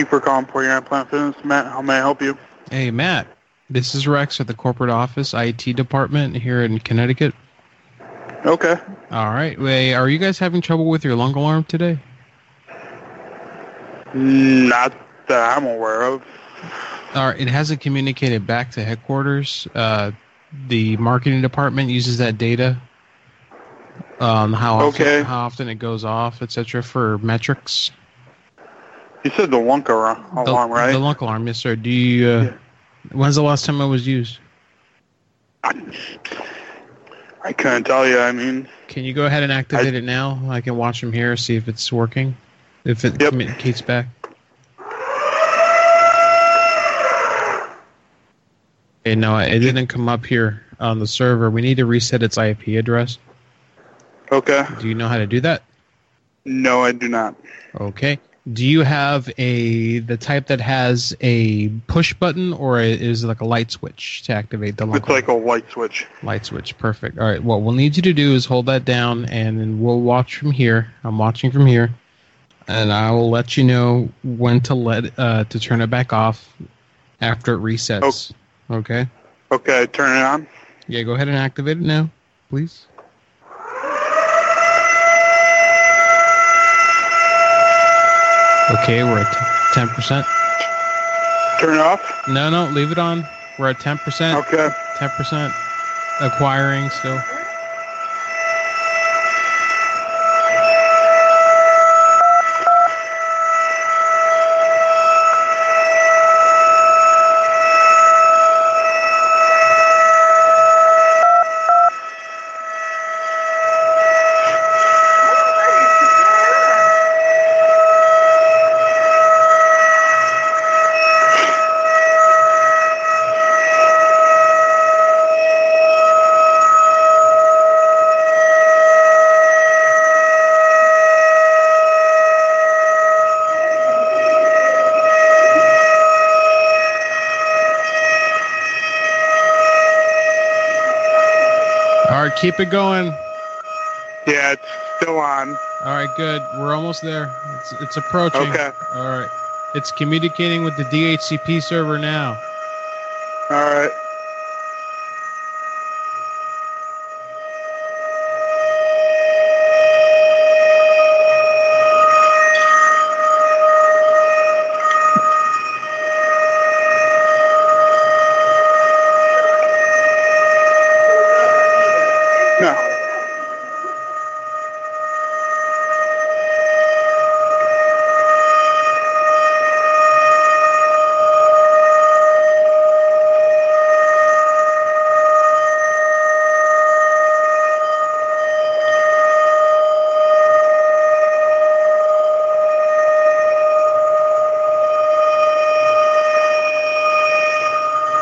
Thank you for calling Port Huron Planet Fitness. Matt, how may I help you? Hey, Matt. This is Rex at the corporate office IT department here in Connecticut. Okay. All right. Wait, are you guys having trouble with your lunk alarm today? Not that I'm aware of. All right. It hasn't communicated back to headquarters. Uh, the marketing department uses that data. Um, how often, Okay. how often it goes off, etc. for metrics. You said the lunk alarm, The, alarm right? the lunk alarm, yes, sir. Do you? Uh, When's the last time it was used? I couldn't tell you. I mean, Can you go ahead and activate it now? I can watch from here, see if it's working, if it communicates back. Okay, no, it didn't come up here on the server. We need to reset its IP address. okay. Do you know how to do that? No, I do not. Okay. Do you have a the type that has a push button or is it like a light switch to activate the light? It's like a light switch. Light switch, perfect. All right, what we'll need you to do is hold that down, and then we'll watch from here. I'm watching from here, and I will let you know when to let uh, to turn it back off after it resets. Okay. Okay, turn it on. Yeah, go ahead and activate it now, please. Okay, we're at ten percent. Turn it off. No, no, leave it on. We're at ten percent. Okay. Ten percent acquiring still. Right, keep it going. Yeah, it's still on. All right, good. We're almost there. It's, it's approaching. Okay. All right. It's communicating with the DHCP server now. All right. No.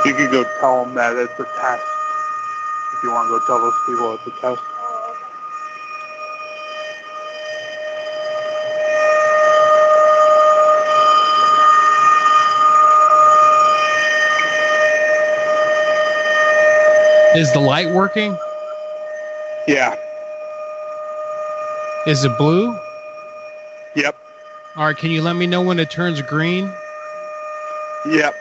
You could go tell them that it's a test. If you want to go tell those people it's a test. Is the light working? Yeah. Is it blue? Yep. All right, can you let me know when it turns green? Yep.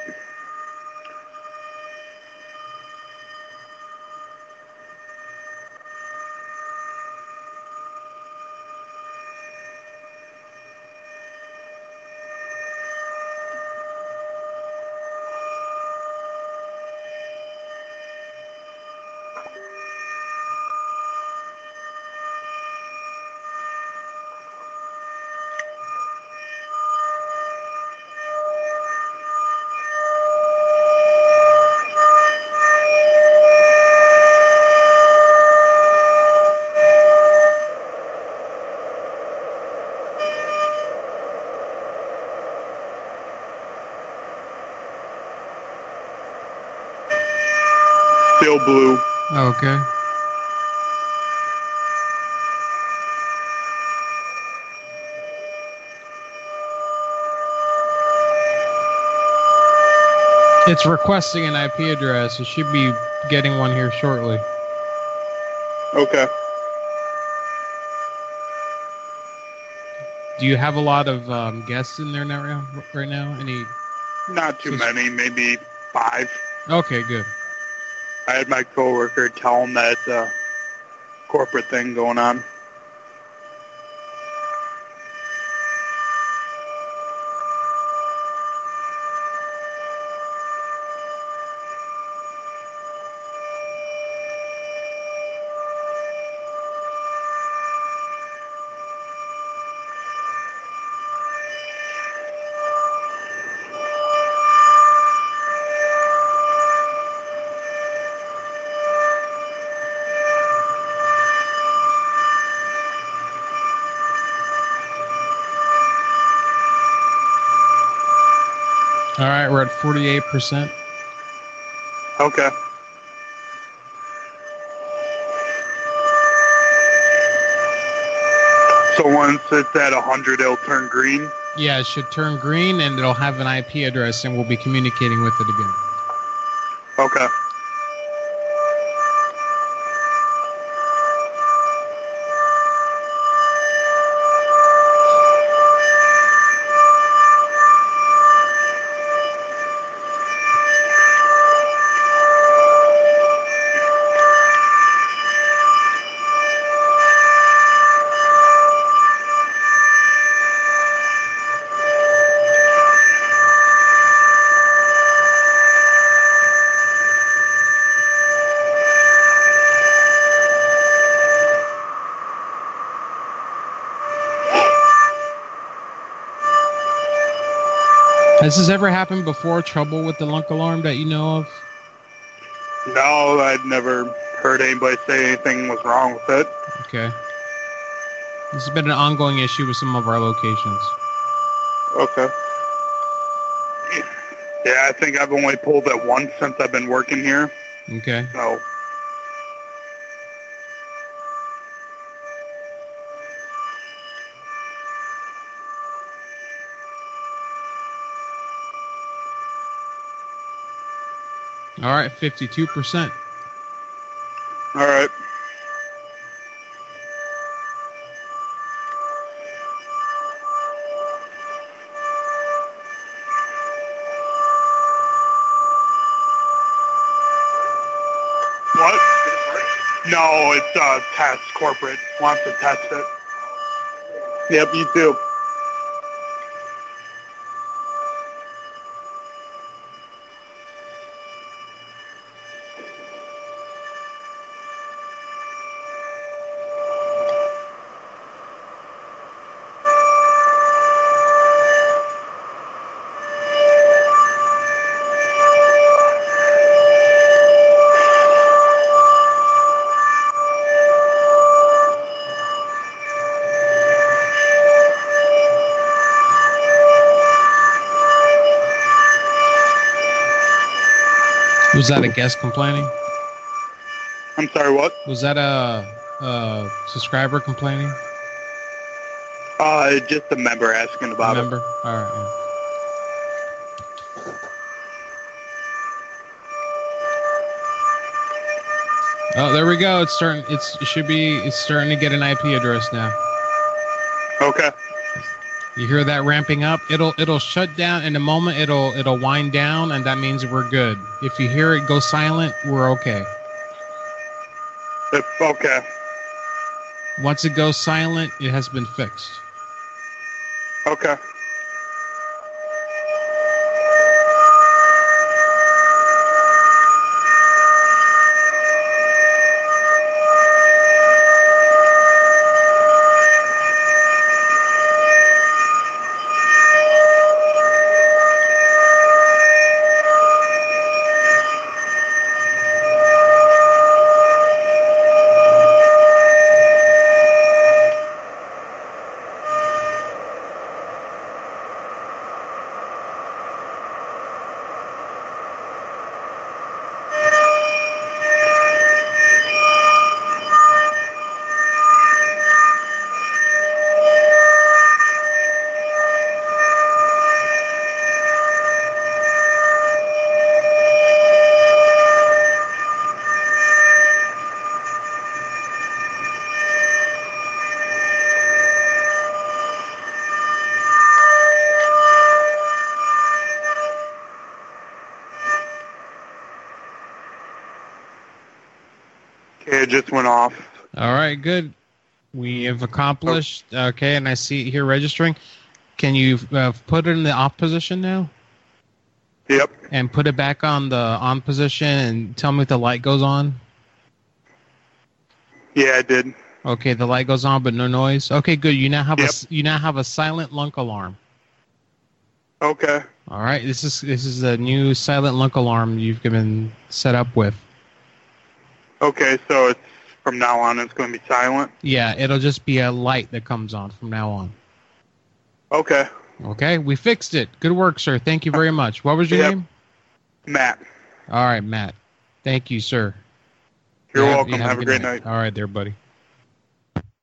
Still blue. Okay. It's requesting an IP address. It should be getting one here shortly. Okay. Do you have a lot of um, guests in there now? Right now, any? Not too many, maybe five. Okay, good. I had my coworker tell him that a corporate thing going on. All right, we're at forty-eight percent. Okay. So once it's at 100, it'll turn green. Yeah, it should turn green, and it'll have an IP address, and we'll be communicating with it again. Okay. Has this ever happened before? Trouble with the lunk alarm that you know of? No, I'd never heard anybody say anything was wrong with it. Okay. This has been an ongoing issue with some of our locations. Okay. Yeah, I think I've only pulled it once since I've been working here. Okay. So, All right, fifty-two percent. all right. What? No, it's uh, test corporate wants to test it. Yep, you too. Was that a guest complaining? I'm sorry, what? Was that a, a subscriber complaining? Uh, just a member asking about Remember? All right. yeah. Oh, there we go. It's starting. It's it should be. It's starting to get an IP address now. Okay. You hear that ramping up? It'll it'll shut down in a moment. It'll it'll wind down, and that means we're good. If you hear it go silent, we're okay. If, okay. Once it goes silent, it has been fixed. Okay. It just went off. All right, good. We have accomplished. Okay, and I see it here registering. Can you uh, put it in the off position now? Yep. And put it back on the on position and tell me if the light goes on. Yeah, I did. Okay, the light goes on, but no noise. Okay, good. You now have Yep. a you now have a silent lunk alarm. Okay. All right, this is this is a new silent lunk alarm you've been set up with. Okay, so it's from now on it's going to be silent. Yeah, it'll just be a light that comes on from now on. Okay. Okay, we fixed it. Good work, sir. Thank you very much. What was your Yep. name? Matt, All right, Matt. Thank you, sir. you're You have- welcome. you Have, a great night. All right, there, buddy.